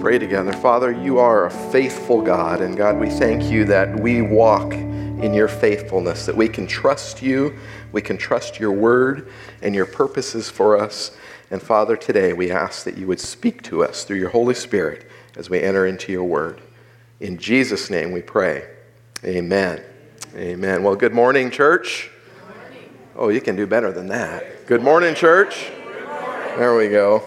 pray together. Father, you are a faithful God, and God, we thank you that we walk in your faithfulness, that we can trust you, we can trust your word and your purposes for us. And Father, today we ask that you would speak to us through your Holy Spirit as we enter into your word. In Jesus' name we pray. Amen. Amen. Well, good morning, church. Good morning. Oh, you can do better than that. Good morning, church. Good morning. There we go.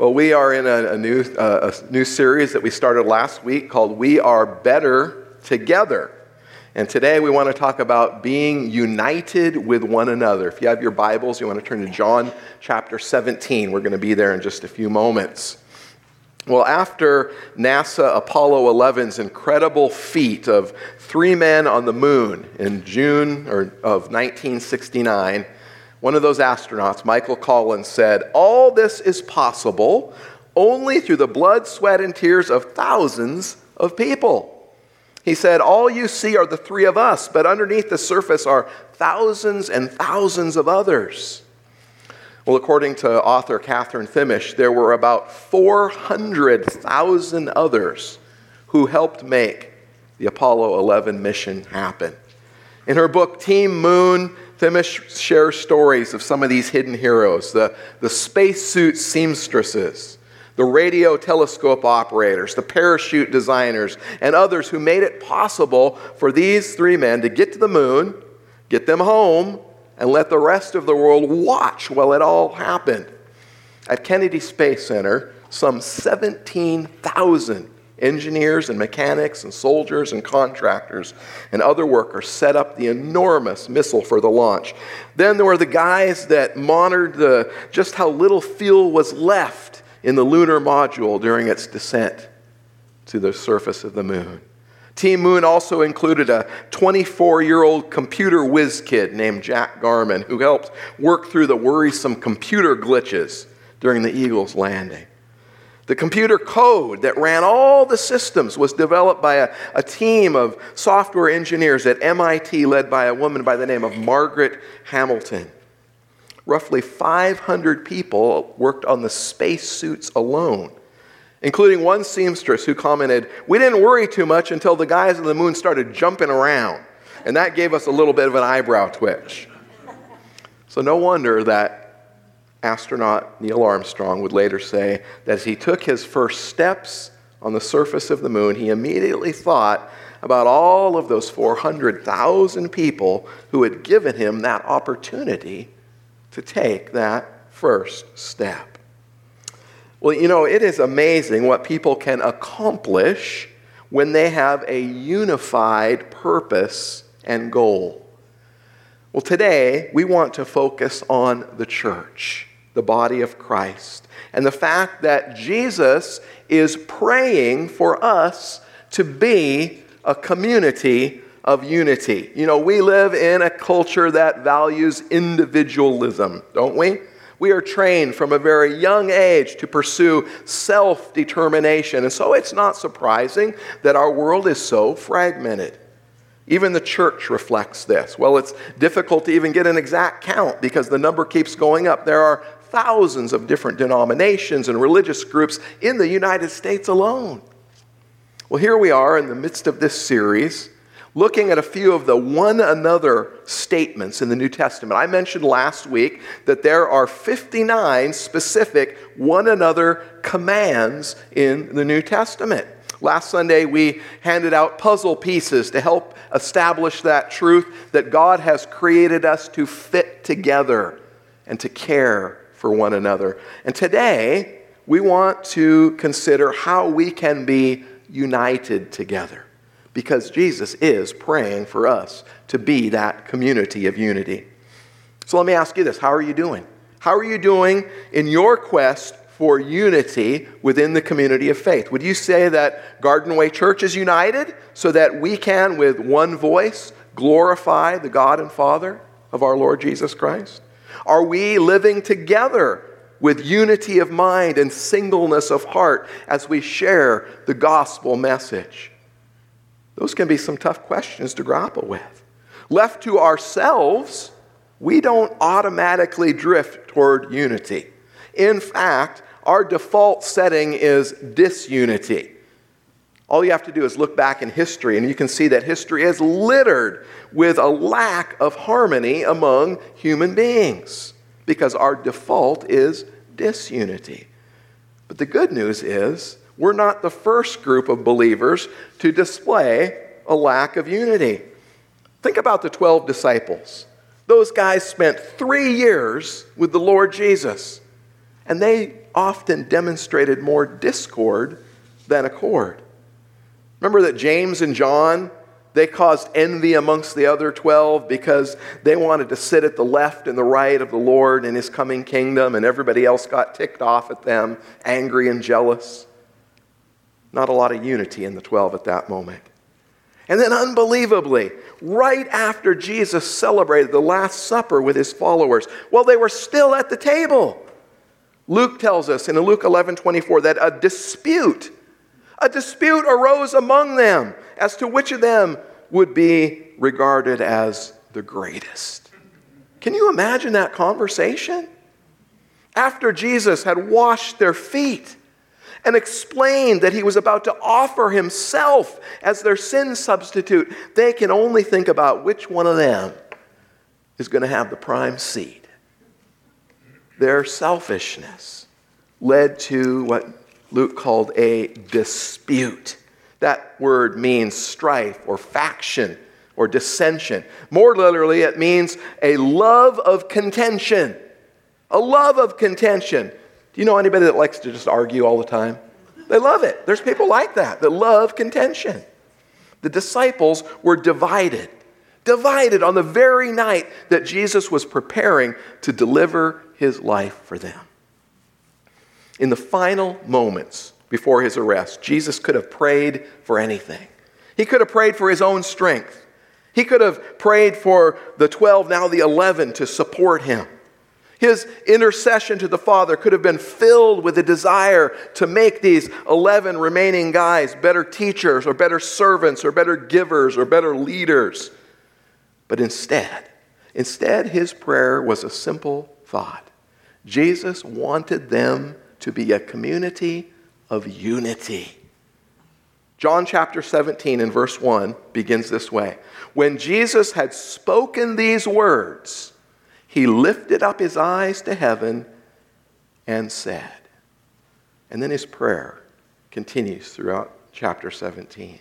Well, we are in a, a new, uh, a new series that we started last week called We Are Better Together. And today we want to talk about being united with one another. If you have your Bibles, you want to turn to John chapter 17. We're going to be there in just a few moments. Well, after NASA Apollo 11's incredible feat of three men on the moon in June or, of 1969, one of those astronauts, Michael Collins, said, All this is possible only through the blood, sweat, and tears of thousands of people. He said, All you see are the three of us, but underneath the surface are thousands and thousands of others. Well, according to author Catherine Thimmesh, there were about 400,000 others who helped make the Apollo 11 mission happen. In her book, Team Moon, Thimmesh shares stories of some of these hidden heroes the, the spacesuit seamstresses, the radio telescope operators, the parachute designers, and others who made it possible for these three men to get to the moon, get them home, and let the rest of the world watch while it all happened. At Kennedy Space Center, some 17,000 engineers and mechanics and soldiers and contractors and other workers set up the enormous missile for the launch. Then there were the guys that monitored the, just how little fuel was left in the lunar module during its descent to the surface of the moon. Team Moon also included a 24 year old computer whiz kid named Jack Garman who helped work through the worrisome computer glitches during the Eagle's landing. The computer code that ran all the systems was developed by a, a, team of software engineers at MIT, led by a woman by the name of Margaret Hamilton. Roughly 500 people worked on the spacesuits alone, including one seamstress who commented, We didn't worry too much until the guys on the moon started jumping around. And that gave us a little bit of an eyebrow twitch. So, no wonder that astronaut Neil Armstrong would later say that as he took his first steps on the surface of the moon, he immediately thought about all of those 400,000 people who had given him that opportunity to take that first step. Well, you know, it is amazing what people can accomplish when they have a unified purpose and goal. Well, today we want to focus on the church the body of Christ. And the fact that Jesus is praying for us to be a community of unity. You know, we live in a culture that values individualism, don't we? We are trained from a very young age to pursue self determination. And so it's not surprising that our world is so fragmented. Even the church reflects this. Well, it's difficult to even get an exact count because the number keeps going up. There are thousands of different denominations and religious groups in the United States alone. Well, here we are in the midst of this series, looking at a few of the one another statements in the New Testament. I mentioned last week that there are 59 specific one another commands in the New Testament. Last Sunday, we handed out puzzle pieces to help establish that truth that God has created us to fit together and to care for one another. And today, we want to consider how we can be united together because Jesus is praying for us to be that community of unity. So let me ask you this How are you doing? How are you doing in your quest for unity within the community of faith? Would you say that Garden Way Church is united so that we can, with one voice, glorify the God and Father of our Lord Jesus Christ? Are we living together with unity of mind and singleness of heart as we share the gospel message? Those can be some tough questions to grapple with. Left to ourselves, we don't automatically drift toward unity. In fact, our default setting is disunity. All you have to do is look back in history, and you can see that history is littered with a lack of harmony among human beings because our default is disunity. But the good news is we're not the first group of believers to display a lack of unity. Think about the 12 disciples. Those guys spent three years with the Lord Jesus, and they often demonstrated more discord than accord. Remember that James and John, they caused envy amongst the other 12 because they wanted to sit at the left and the right of the Lord in his coming kingdom, and everybody else got ticked off at them, angry and jealous. Not a lot of unity in the 12 at that moment. And then, unbelievably, right after Jesus celebrated the Last Supper with his followers, while they were still at the table, Luke tells us in Luke 11 24 that a dispute, a dispute arose among them as to which of them would be regarded as the greatest. Can you imagine that conversation? After Jesus had washed their feet, and explained that he was about to offer himself as their sin substitute, they can only think about which one of them is going to have the prime seat. Their selfishness led to what Luke called a dispute. That word means strife or faction or dissension. More literally, it means a love of contention. A love of contention. Do you know anybody that likes to just argue all the time? They love it. There's people like that that love contention. The disciples were divided, divided on the very night that Jesus was preparing to deliver his life for them. In the final moments before his arrest, Jesus could have prayed for anything. He could have prayed for his own strength. He could have prayed for the 12, now the 11, to support him. His intercession to the Father could have been filled with a desire to make these 11 remaining guys better teachers or better servants or better givers or better leaders. But instead, instead his prayer was a simple thought. Jesus wanted them to be a community of unity. John chapter 17 and verse 1 begins this way. When Jesus had spoken these words, he lifted up his eyes to heaven and said. And then his prayer continues throughout chapter 17.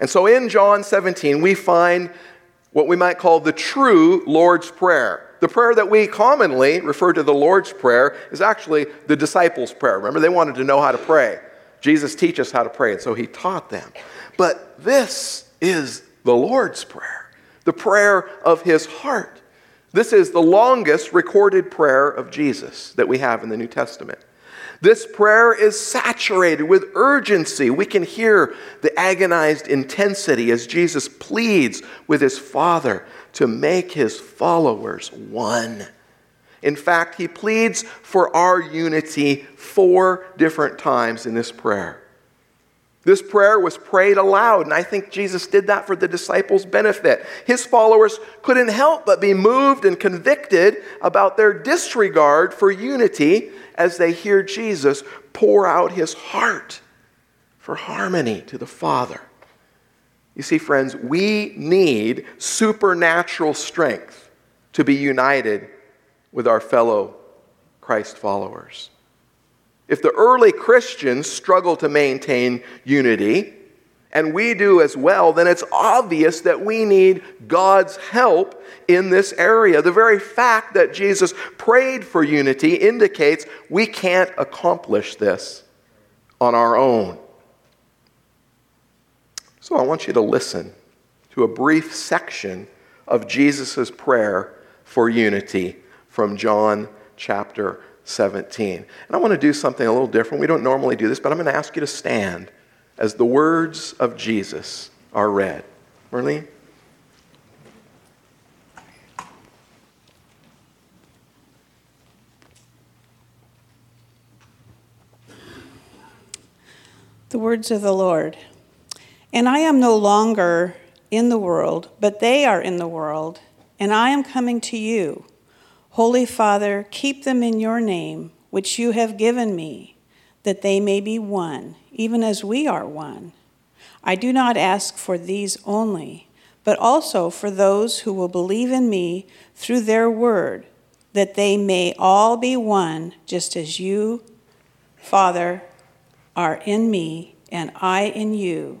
And so in John 17, we find what we might call the true Lord's Prayer. The prayer that we commonly refer to the Lord's Prayer is actually the disciples' prayer. Remember, they wanted to know how to pray. Jesus teach us how to pray, and so he taught them. But this is the Lord's Prayer, the prayer of his heart. This is the longest recorded prayer of Jesus that we have in the New Testament. This prayer is saturated with urgency. We can hear the agonized intensity as Jesus pleads with his Father to make his followers one. In fact, he pleads for our unity four different times in this prayer. This prayer was prayed aloud, and I think Jesus did that for the disciples' benefit. His followers couldn't help but be moved and convicted about their disregard for unity as they hear Jesus pour out his heart for harmony to the Father. You see, friends, we need supernatural strength to be united with our fellow Christ followers. If the early Christians struggle to maintain unity, and we do as well, then it's obvious that we need God's help in this area. The very fact that Jesus prayed for unity indicates we can't accomplish this on our own. So I want you to listen to a brief section of Jesus' prayer for unity from John chapter 17. And I want to do something a little different. We don't normally do this, but I'm going to ask you to stand as the words of Jesus are read. Merlene? The words of the Lord. And I am no longer in the world, but they are in the world, and I am coming to you. Holy Father, keep them in your name which you have given me, that they may be one, even as we are one. I do not ask for these only, but also for those who will believe in me through their word, that they may all be one, just as you, Father, are in me and I in you,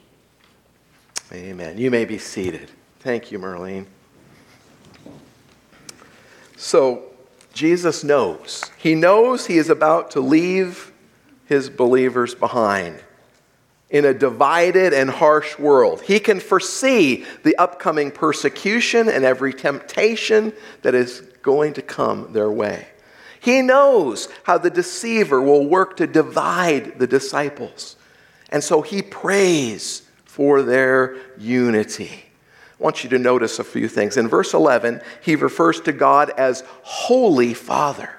Amen. You may be seated. Thank you, Merlene. So, Jesus knows. He knows he is about to leave his believers behind in a divided and harsh world. He can foresee the upcoming persecution and every temptation that is going to come their way. He knows how the deceiver will work to divide the disciples. And so he prays for their unity. I want you to notice a few things. In verse 11, he refers to God as Holy Father,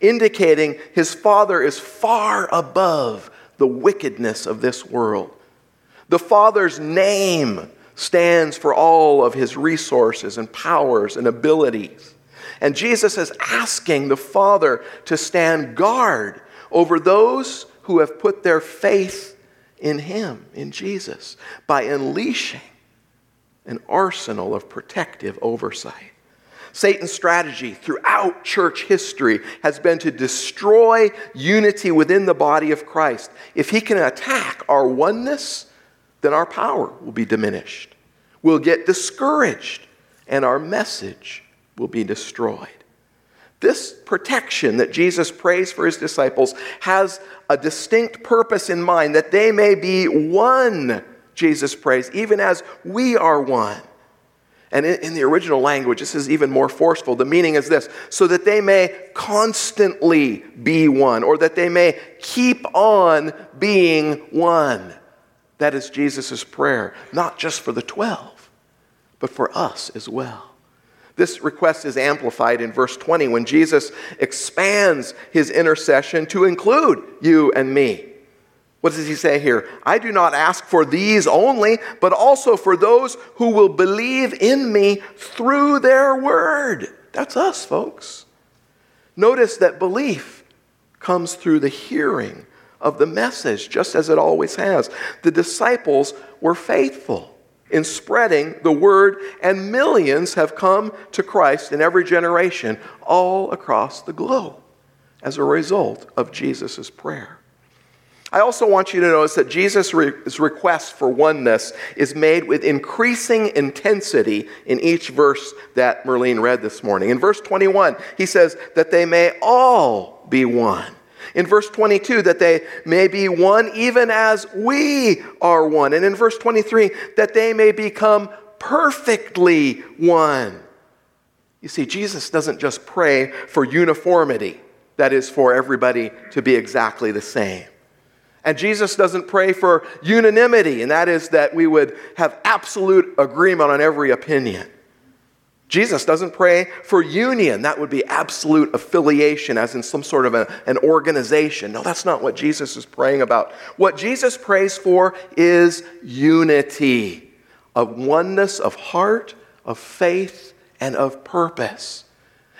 indicating his Father is far above the wickedness of this world. The Father's name stands for all of his resources and powers and abilities. And Jesus is asking the Father to stand guard over those who have put their faith in him, in Jesus, by unleashing an arsenal of protective oversight. Satan's strategy throughout church history has been to destroy unity within the body of Christ. If he can attack our oneness, then our power will be diminished. We'll get discouraged, and our message will be destroyed. This protection that Jesus prays for his disciples has a distinct purpose in mind that they may be one Jesus prays, even as we are one. And in, the original language, this is even more forceful. The meaning is this so that they may constantly be one, or that they may keep on being one. That is Jesus' prayer, not just for the 12, but for us as well. This request is amplified in verse 20 when Jesus expands his intercession to include you and me. What does he say here? I do not ask for these only, but also for those who will believe in me through their word. That's us, folks. Notice that belief comes through the hearing of the message, just as it always has. The disciples were faithful in spreading the word, and millions have come to Christ in every generation all across the globe as a result of Jesus' prayer. I also want you to notice that Jesus' request for oneness is made with increasing intensity in each verse that Merlene read this morning. In verse 21, he says that they may all be one. In verse 22, that they may be one even as we are one. And in verse 23, that they may become perfectly one. You see, Jesus doesn't just pray for uniformity, that is, for everybody to be exactly the same. And Jesus doesn't pray for unanimity, and that is that we would have absolute agreement on every opinion. Jesus doesn't pray for union. That would be absolute affiliation, as in some sort of a, an organization. No, that's not what Jesus is praying about. What Jesus prays for is unity, of oneness of heart, of faith, and of purpose.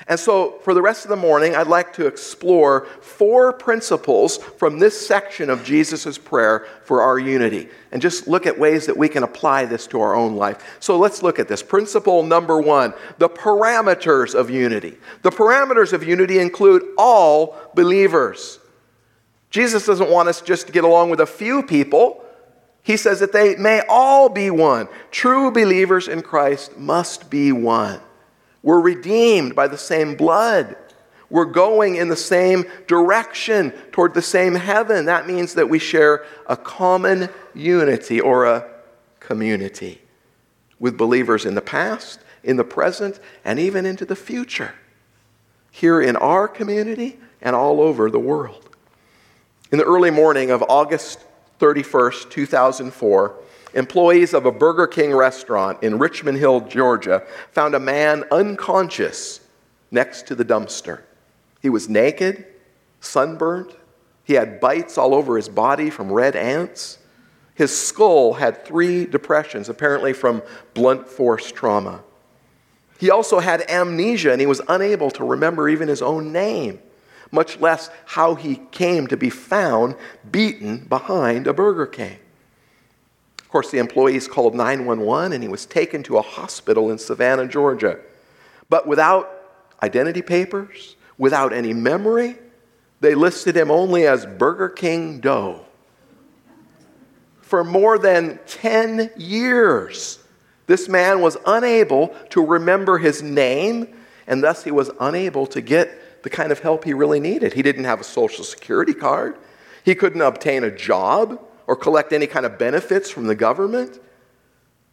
And so, for the rest of the morning, I'd like to explore four principles from this section of Jesus' prayer for our unity and just look at ways that we can apply this to our own life. So, let's look at this. Principle number one the parameters of unity. The parameters of unity include all believers. Jesus doesn't want us just to get along with a few people. He says that they may all be one. True believers in Christ must be one. We're redeemed by the same blood. We're going in the same direction toward the same heaven. That means that we share a common unity or a community with believers in the past, in the present, and even into the future, here in our community and all over the world. In the early morning of August 31st, 2004, employees of a Burger King restaurant in Richmond Hill, Georgia, found a man unconscious next to the dumpster. He was naked, sunburnt, he had bites all over his body from red ants. His skull had three depressions, apparently from blunt force trauma. He also had amnesia and he was unable to remember even his own name, much less how he came to be found beaten behind a Burger King. Of course, the employees called 911 and he was taken to a hospital in Savannah, Georgia. But without identity papers, without any memory, they listed him only as Burger King Doe. For more than 10 years, this man was unable to remember his name, and thus he was unable to get the kind of help he really needed. He didn't have a social security card, he couldn't obtain a job or collect any kind of benefits from the government.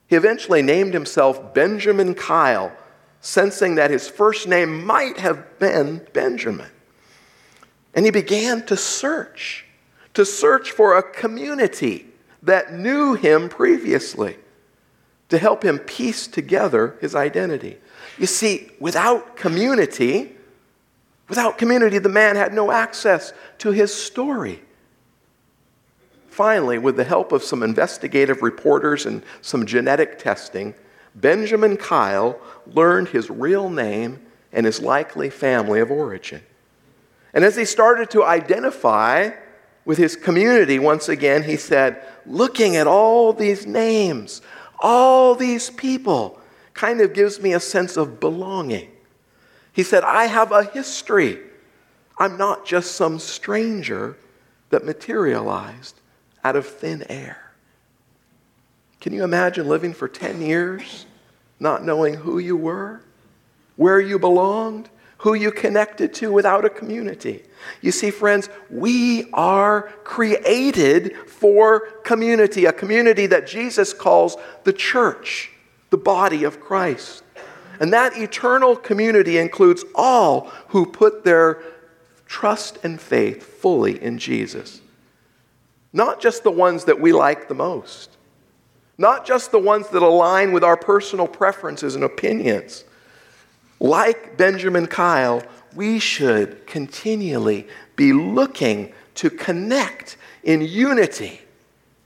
He eventually named himself Benjamin Kyle, sensing that his first name might have been Benjamin. And he began to search, to search for a community that knew him previously, to help him piece together his identity. You see, without community, without community, the man had no access to his story. Finally, with the help of some investigative reporters and some genetic testing, Benjamin Kyle learned his real name and his likely family of origin. And as he started to identify with his community once again, he said, Looking at all these names, all these people, kind of gives me a sense of belonging. He said, I have a history. I'm not just some stranger that materialized out of thin air. Can you imagine living for 10 years, not knowing who you were, where you belonged, who you connected to without a community. You see, friends, we are created for community, a community that Jesus calls the church, the body of Christ. And that eternal community includes all who put their trust and faith fully in Jesus. Not just the ones that we like the most, not just the ones that align with our personal preferences and opinions like Benjamin Kyle, we should continually be looking to connect in unity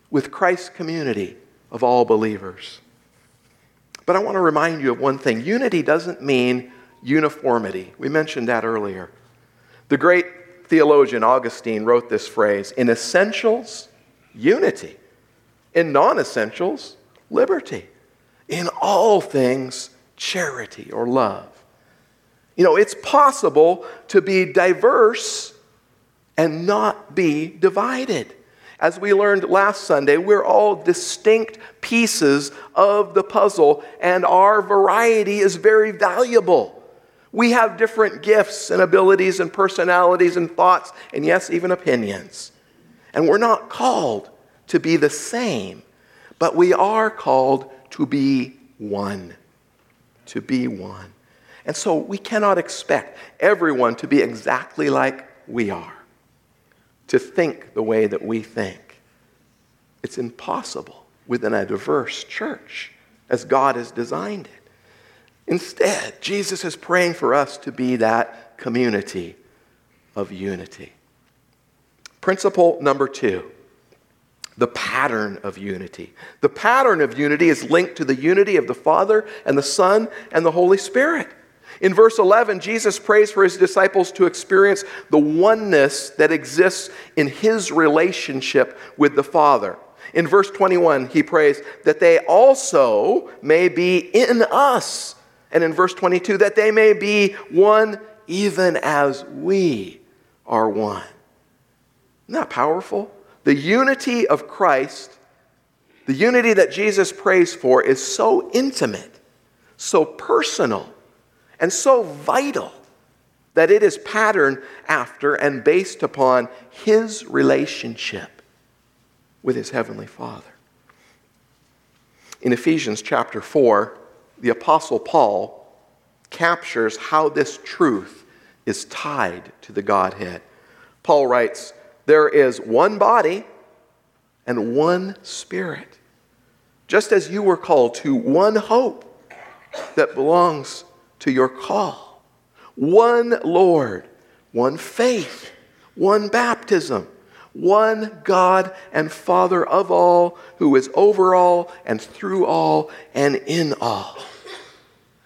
with Christ's community of all believers. But I want to remind you of one thing unity doesn't mean uniformity. We mentioned that earlier. The great theologian Augustine wrote this phrase in essentials, unity. In non essentials, liberty. In all things, charity or love. You know, it's possible to be diverse and not be divided. As we learned last Sunday, we're all distinct pieces of the puzzle, and our variety is very valuable. We have different gifts and abilities and personalities and thoughts, and yes, even opinions. And we're not called to be the same, but we are called to be one. To be one. And so we cannot expect everyone to be exactly like we are, to think the way that we think. It's impossible within a diverse church as God has designed it. Instead, Jesus is praying for us to be that community of unity. Principle number two the pattern of unity. The pattern of unity is linked to the unity of the Father and the Son and the Holy Spirit. In verse 11, Jesus prays for his disciples to experience the oneness that exists in his relationship with the Father. In verse 21, he prays that they also may be in us. And in verse 22, that they may be one even as we are one. Isn't that powerful? The unity of Christ, the unity that Jesus prays for, is so intimate, so personal and so vital that it is patterned after and based upon his relationship with his heavenly Father. In Ephesians chapter 4, the Apostle Paul captures how this truth is tied to the Godhead. Paul writes, there is one body and one spirit. Just as you were called to one hope that belongs to your call, one Lord, one faith, one baptism, one God and Father of all, who is over all and through all and in all.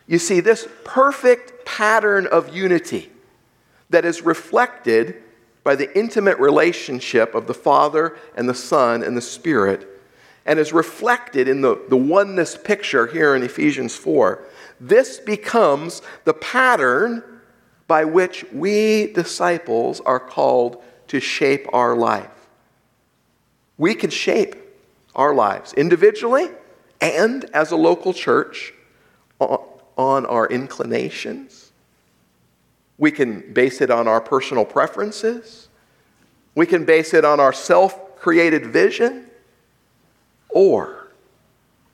You see, this perfect pattern of unity that is reflected by the intimate relationship of the Father and the Son and the Spirit, and is reflected in the, the oneness picture here in Ephesians 4, this becomes the pattern by which we disciples are called to shape our life. We can shape our lives individually and as a local church on our inclinations. We can base it on our personal preferences. We can base it on our self created vision. Or,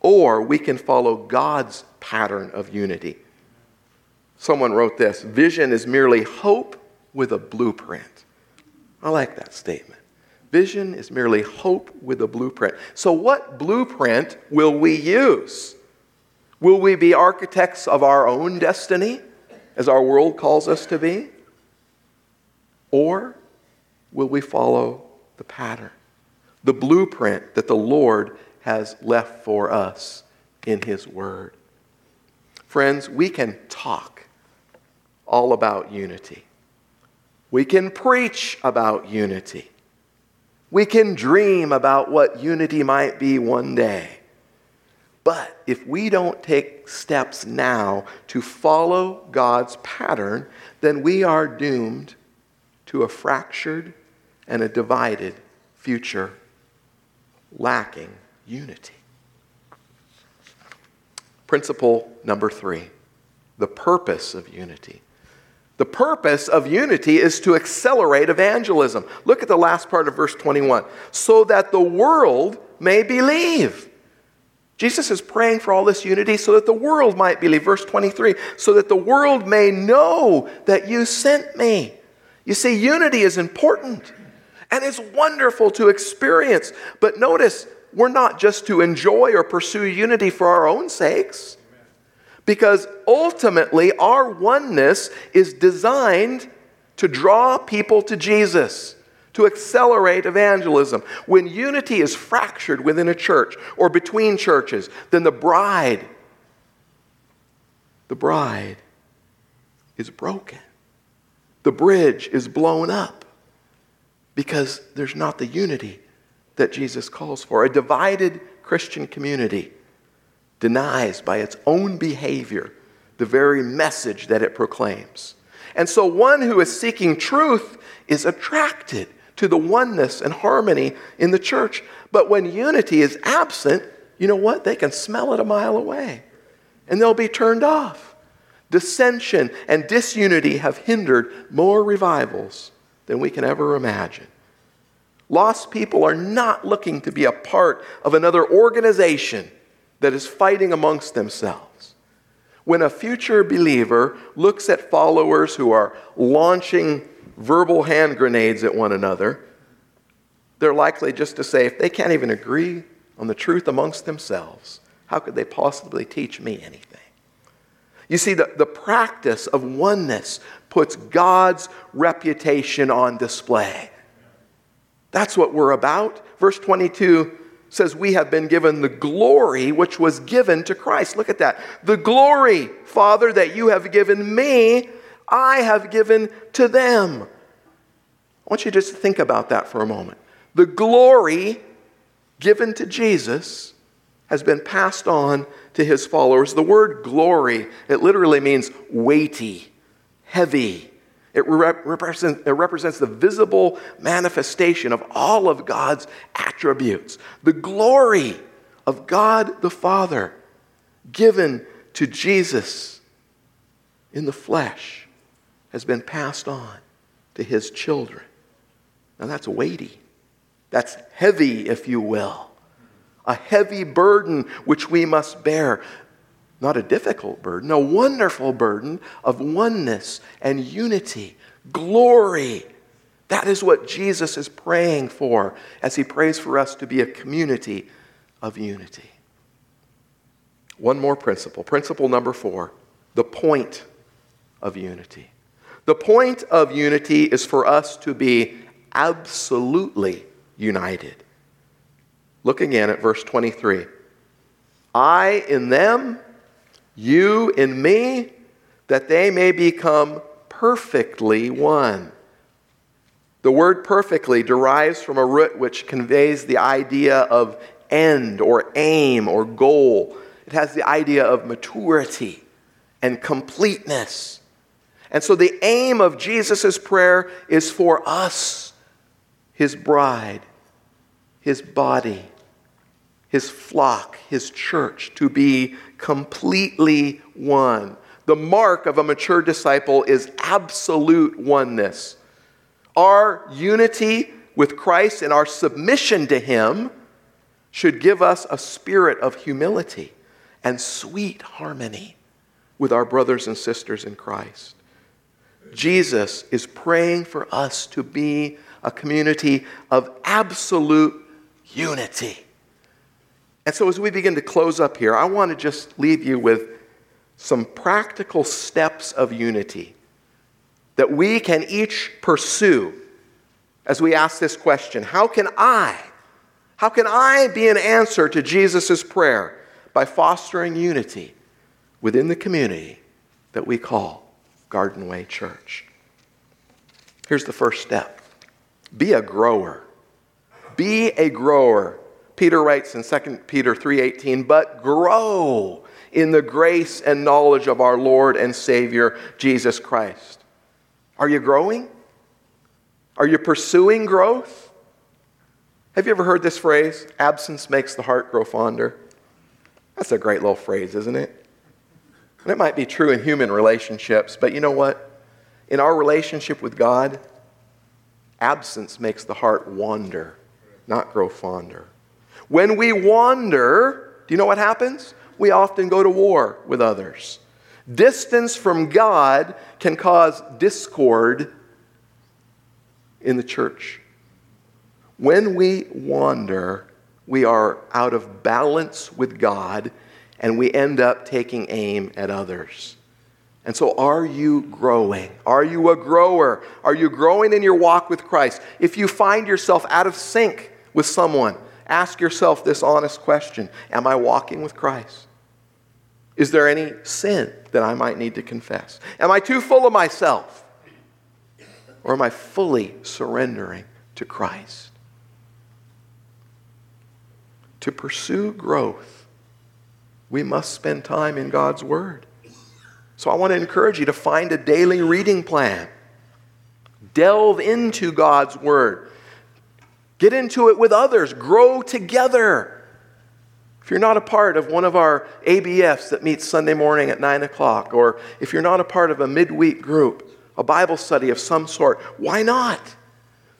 or we can follow God's pattern of unity. Someone wrote this Vision is merely hope with a blueprint. I like that statement. Vision is merely hope with a blueprint. So, what blueprint will we use? Will we be architects of our own destiny, as our world calls us to be? Or will we follow the pattern, the blueprint that the Lord has left for us in His Word? Friends, we can talk all about unity. We can preach about unity. We can dream about what unity might be one day. But if we don't take steps now to follow God's pattern, then we are doomed to a fractured and a divided future lacking unity. Principle number three the purpose of unity. The purpose of unity is to accelerate evangelism. Look at the last part of verse 21 so that the world may believe. Jesus is praying for all this unity so that the world might believe. Verse 23 so that the world may know that you sent me. You see, unity is important and it's wonderful to experience. But notice, we're not just to enjoy or pursue unity for our own sakes, because ultimately our oneness is designed to draw people to Jesus to accelerate evangelism. When unity is fractured within a church or between churches, then the bride, the bride is broken. The bridge is blown up because there's not the unity that Jesus calls for. A divided Christian community denies by its own behavior the very message that it proclaims. And so, one who is seeking truth is attracted to the oneness and harmony in the church. But when unity is absent, you know what? They can smell it a mile away and they'll be turned off. Dissension and disunity have hindered more revivals than we can ever imagine. Lost people are not looking to be a part of another organization that is fighting amongst themselves. When a future believer looks at followers who are launching verbal hand grenades at one another, they're likely just to say, if they can't even agree on the truth amongst themselves, how could they possibly teach me anything? You see, the, the practice of oneness puts God's reputation on display. That's what we're about. Verse 22 says, We have been given the glory which was given to Christ. Look at that. The glory, Father, that you have given me I have given to them. I want you just to think about that for a moment. The glory given to Jesus has been passed on to his followers. The word glory, it literally means weighty, heavy. It, represents, it represents the visible manifestation of all of God's attributes. The glory of God the Father given to Jesus in the flesh has been passed on to his children. Now that's weighty. That's heavy, if you will. A heavy burden which we must bear. Not a difficult burden, a wonderful burden of oneness and unity, glory That is what Jesus is praying for as he prays for us to be a community of unity. One more principle. Principle number four the point of unity. The point of unity is for us to be absolutely united. Look again at verse 23. I in them, you in me, that they may become perfectly one. The word perfectly derives from a root which conveys the idea of end or aim or goal. It has the idea of maturity and completeness. And so the aim of Jesus' prayer is for us, his bride, his body, his flock, his church, to be completely one. The mark of a mature disciple is absolute oneness. Our unity with Christ and our submission to him should give us a spirit of humility and sweet harmony with our brothers and sisters in Christ. Jesus is praying for us to be a community of absolute unity. And so, as we begin to close up here, I want to just leave you with some practical steps of unity that we can each pursue as we ask this question How can I? How can I be an answer to Jesus' prayer by fostering unity within the community that we call Garden Way Church? Here's the first step be a grower. Be a grower. Peter writes in 2 Peter 3:18, "But grow in the grace and knowledge of our Lord and Savior Jesus Christ." Are you growing? Are you pursuing growth? Have you ever heard this phrase? Absence makes the heart grow fonder. That's a great little phrase, isn't it? And it might be true in human relationships, but you know what? In our relationship with God, absence makes the heart wander, not grow fonder. When we wander, do you know what happens? We often go to war with others. Distance from God can cause discord in the church. When we wander, we are out of balance with God and we end up taking aim at others. And so, are you growing? Are you a grower? Are you growing in your walk with Christ? If you find yourself out of sync with someone, ask yourself this honest question Am I walking with Christ? Is there any sin that I might need to confess? Am I too full of myself? Or am I fully surrendering to Christ? To pursue growth, we must spend time in God's Word. So I want to encourage you to find a daily reading plan. Delve into God's Word. Get into it with others. Grow together. If you're not a part of one of our ABFs that meets Sunday morning at 9 o'clock, or if you're not a part of a midweek group, a Bible study of some sort, why not?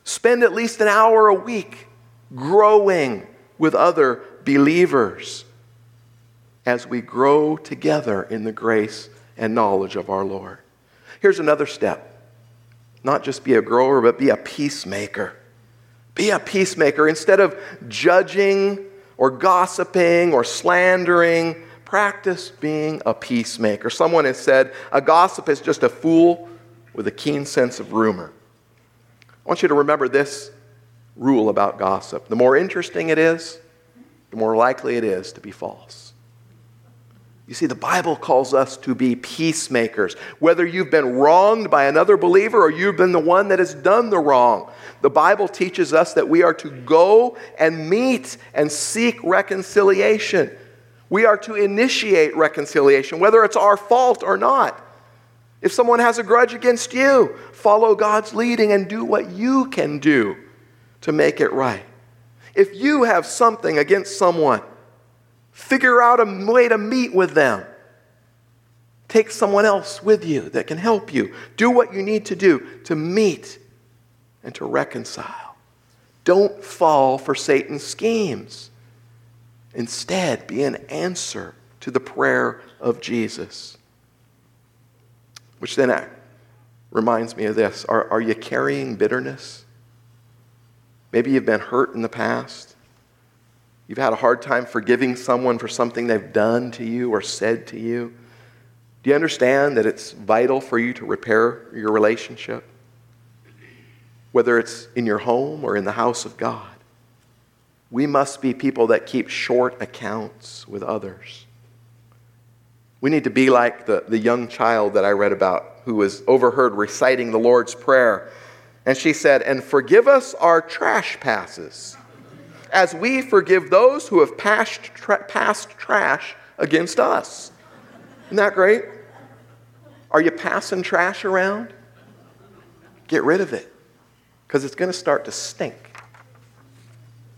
Spend at least an hour a week growing with other believers as we grow together in the grace and knowledge of our Lord. Here's another step not just be a grower, but be a peacemaker. Be a peacemaker. Instead of judging, or gossiping or slandering. Practice being a peacemaker. Someone has said a gossip is just a fool with a keen sense of rumor. I want you to remember this rule about gossip. The more interesting it is, the more likely it is to be false. You see, the Bible calls us to be peacemakers. Whether you've been wronged by another believer or you've been the one that has done the wrong, the Bible teaches us that we are to go and meet and seek reconciliation. We are to initiate reconciliation, whether it's our fault or not. If someone has a grudge against you, follow God's leading and do what you can do to make it right. If you have something against someone, Figure out a way to meet with them. Take someone else with you that can help you. Do what you need to do to meet and to reconcile. Don't fall for Satan's schemes. Instead, be an answer to the prayer of Jesus. Which then reminds me of this. Are, are you carrying bitterness? Maybe you've been hurt in the past. You've had a hard time forgiving someone for something they've done to you or said to you. Do you understand that it's vital for you to repair your relationship? Whether it's in your home or in the house of God. We must be people that keep short accounts with others. We need to be like the, the young child that I read about who was overheard reciting the Lord's Prayer. And she said, And forgive us our trash passes, as we forgive those who have passed, tra- passed trash against us. Isn't that great? Are you passing trash around? Get rid of it because it's going to start to stink.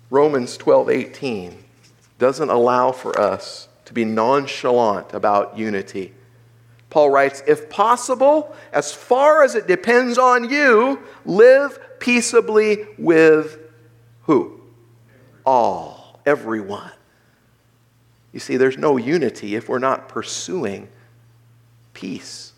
Romans 12 18 doesn't allow for us to be nonchalant about unity. Paul writes, if possible, as far as it depends on you, live peaceably with who? All, everyone. You see, there's no unity if we're not pursuing peace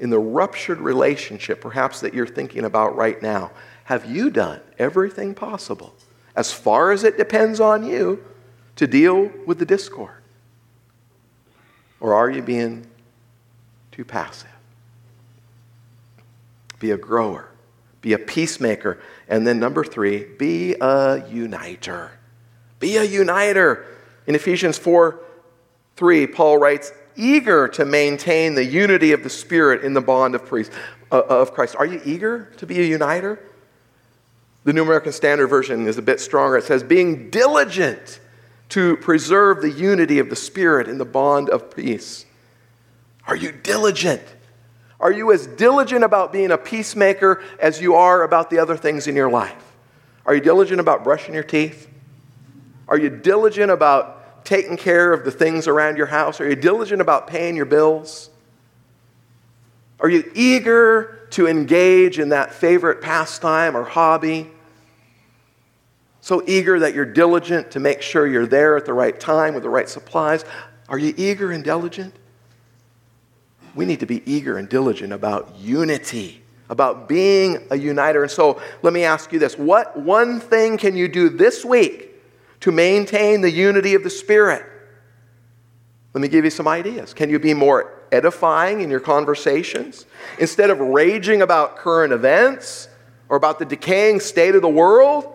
in the ruptured relationship, perhaps that you're thinking about right now, have you done everything possible, as far as it depends on you, to deal with the discord? Or are you being too passive? Be a grower, be a peacemaker. And then, number three, be a uniter. Be a uniter. In Ephesians 4 3, Paul writes, eager to maintain the unity of the Spirit in the bond of, priest, uh, of Christ. Are you eager to be a uniter? The New American Standard Version is a bit stronger. It says, being diligent to preserve the unity of the Spirit in the bond of peace. Are you diligent? Are you as diligent about being a peacemaker as you are about the other things in your life? Are you diligent about brushing your teeth? Are you diligent about taking care of the things around your house? Are you diligent about paying your bills? Are you eager to engage in that favorite pastime or hobby? So eager that you're diligent to make sure you're there at the right time with the right supplies. Are you eager and diligent? We need to be eager and diligent about unity, about being a uniter. And so let me ask you this what one thing can you do this week to maintain the unity of the Spirit? Let me give you some ideas. Can you be more edifying in your conversations? Instead of raging about current events or about the decaying state of the world,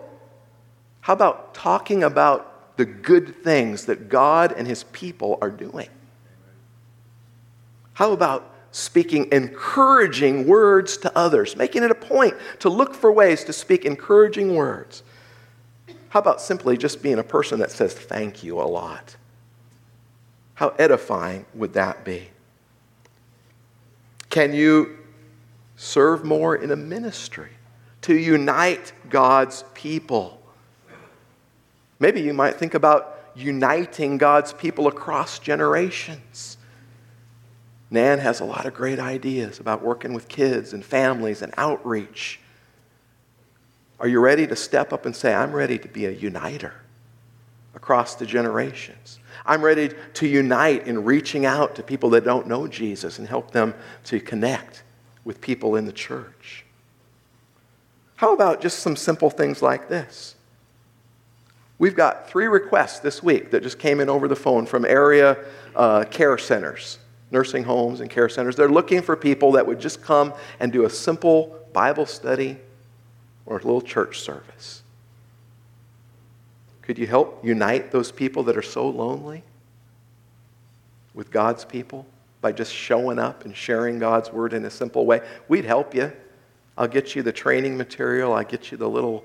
how about talking about the good things that God and His people are doing? How about speaking encouraging words to others, making it a point to look for ways to speak encouraging words? How about simply just being a person that says thank you a lot? How edifying would that be? Can you serve more in a ministry to unite God's people? Maybe you might think about uniting God's people across generations. Nan has a lot of great ideas about working with kids and families and outreach. Are you ready to step up and say, I'm ready to be a uniter across the generations? I'm ready to unite in reaching out to people that don't know Jesus and help them to connect with people in the church. How about just some simple things like this? We've got three requests this week that just came in over the phone from area uh, care centers, nursing homes, and care centers. They're looking for people that would just come and do a simple Bible study or a little church service? Could you help unite those people that are so lonely with God's people by just showing up and sharing God's word in a simple way? We'd help you. I'll get you the training material, I'll get you the little,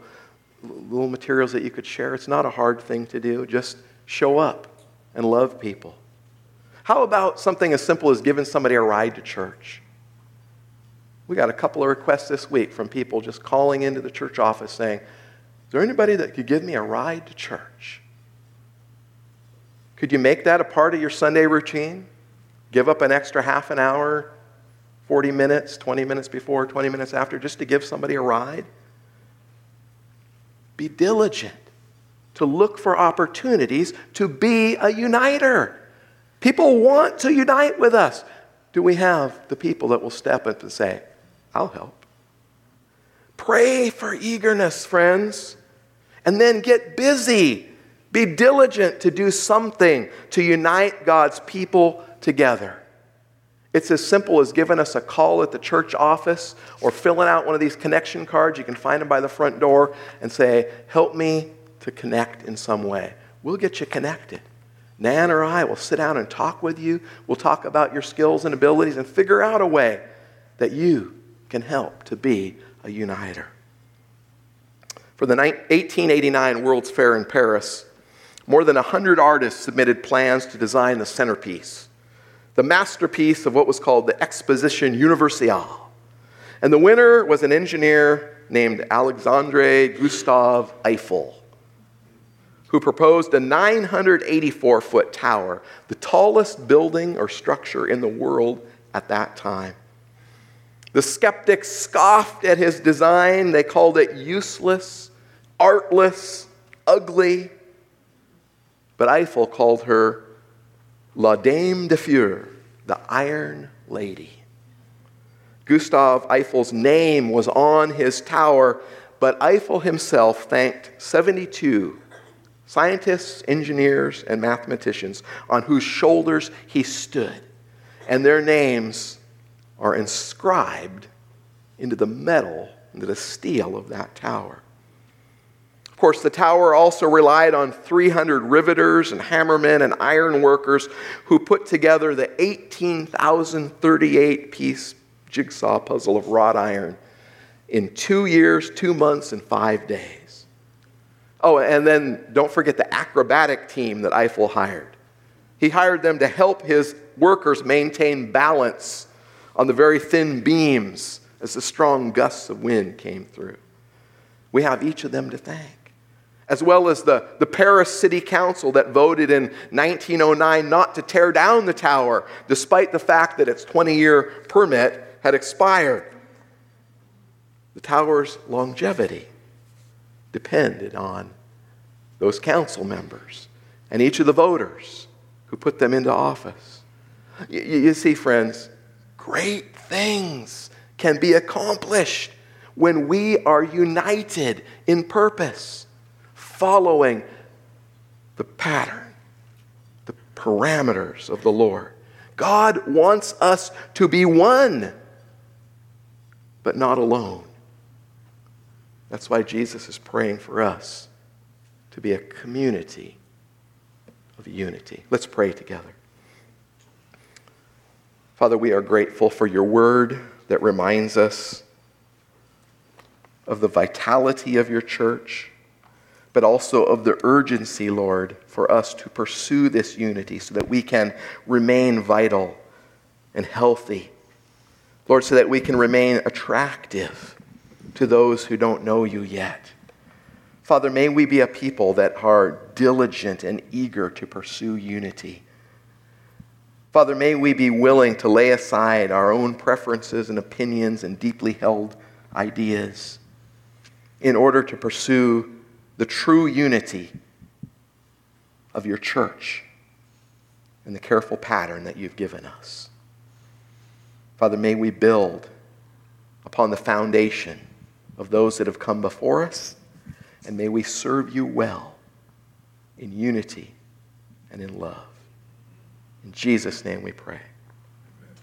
little materials that you could share. It's not a hard thing to do. Just show up and love people. How about something as simple as giving somebody a ride to church? We got a couple of requests this week from people just calling into the church office saying, Is there anybody that could give me a ride to church? Could you make that a part of your Sunday routine? Give up an extra half an hour, 40 minutes, 20 minutes before, 20 minutes after, just to give somebody a ride? Be diligent to look for opportunities to be a uniter. People want to unite with us. do we have the people that will step up and say, I'll help? Pray for eagerness, friends, and then get busy. Be diligent to do something to unite God's people together. It's as simple as giving us a call at the church office or filling out one of these connection cards. You can find them by the front door and say, Help me to connect in some way. We'll get you connected. Nan or I will sit down and talk with you. We'll talk about your skills and abilities and figure out a way that you can help to be a uniter. For the 1889 World's Fair in Paris, more than 100 artists submitted plans to design the centerpiece, the masterpiece of what was called the Exposition Universelle. And the winner was an engineer named Alexandre Gustave Eiffel who proposed a 984 foot tower, the tallest building or structure in the world at that time. The skeptics scoffed at his design. They called it useless, artless, ugly. But Eiffel called her La Dame de Feu, the Iron Lady. Gustav Eiffel's name was on his tower, but Eiffel himself thanked 72 scientists, engineers, and mathematicians on whose shoulders he stood. And their names are inscribed into the metal, into the steel of that tower. Of course, the tower also relied on 300 riveters and hammermen and iron workers who put together the 18,038 piece jigsaw puzzle of wrought iron in two years, two months, and five days. Oh, and then don't forget the acrobatic team that Eiffel hired. He hired them to help his workers maintain balance on the very thin beams as the strong gusts of wind came through. We have each of them to thank, as well as the, the Paris City Council that voted in 1909 not to tear down the tower, despite the fact that its 20 year permit had expired. The tower's longevity depended on those council members and each of the voters who put them into office. You, you, see, friends, great things can be accomplished when we are united in purpose, following the pattern, the parameters of the Lord. God wants us to be one, but not alone. That's why Jesus is praying for us to be a community of unity. Let's pray together. Father, we are grateful for your word that reminds us of the vitality of your church, but also of the urgency, Lord, for us to pursue this unity so that we can remain vital and healthy. Lord, so that we can remain attractive to those who don't know you yet. Father, may we be a people that are diligent and eager to pursue unity. Father, may we be willing to lay aside our own preferences and opinions and deeply held ideas in order to pursue the true unity of your church and the careful pattern that you've given us. Father, may we build upon the foundation of those that have come before us, and may we serve you well in unity and in love. In Jesus' name we pray.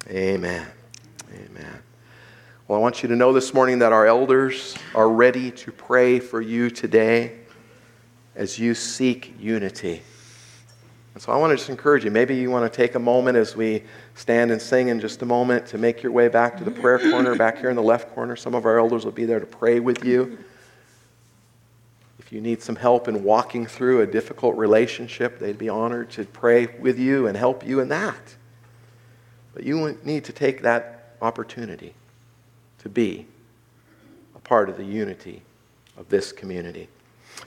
Amen. Amen. Well, I want you to know this morning that our elders are ready to pray for you today as you seek unity. And so I want to just encourage you. Maybe you want to take a moment as we stand and sing in just a moment to make your way back to the prayer corner back here in the left corner. Some of our elders will be there to pray with you. If you need some help in walking through a difficult relationship, they'd be honored to pray with you and help you in that. But you need to take that opportunity to be a part of the unity of this community.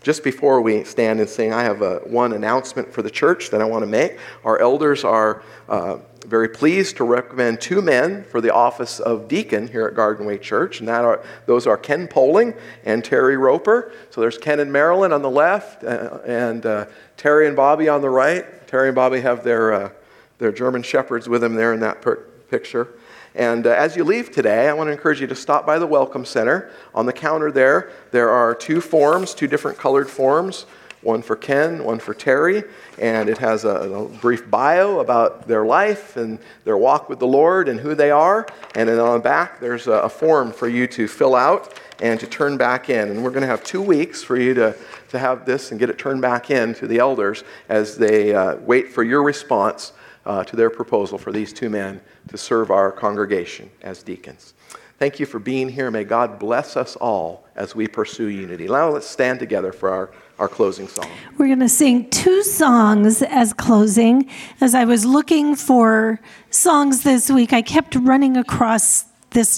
Just before we stand and sing, I have a, one announcement for the church that I want to make. Our elders are uh, very pleased to recommend two men for the office of deacon here at Garden Way Church, and that are, those are Ken Poling and Terry Roper. So there's Ken and Marilyn on the left, uh, and uh, Terry and Bobby on the right. Terry and Bobby have their, uh, their German shepherds with them there in that per- picture. And uh, as you leave today, I want to encourage you to stop by the Welcome Center. On the counter there, there are two forms, two different colored forms one for Ken, one for Terry, and it has a, a, brief bio about their life and their walk with the Lord and who they are. And then on the back, there's a, a form for you to fill out and to turn back in. And we're going to have two weeks for you to, to have this and get it turned back in to the elders as they uh, wait for your response uh, to their proposal for these two men to serve our congregation as deacons. Thank you for being here. May God bless us all as we pursue unity. Now let's stand together for our, our closing song. We're going to sing two songs as closing. As I was looking for songs this week, I kept running across this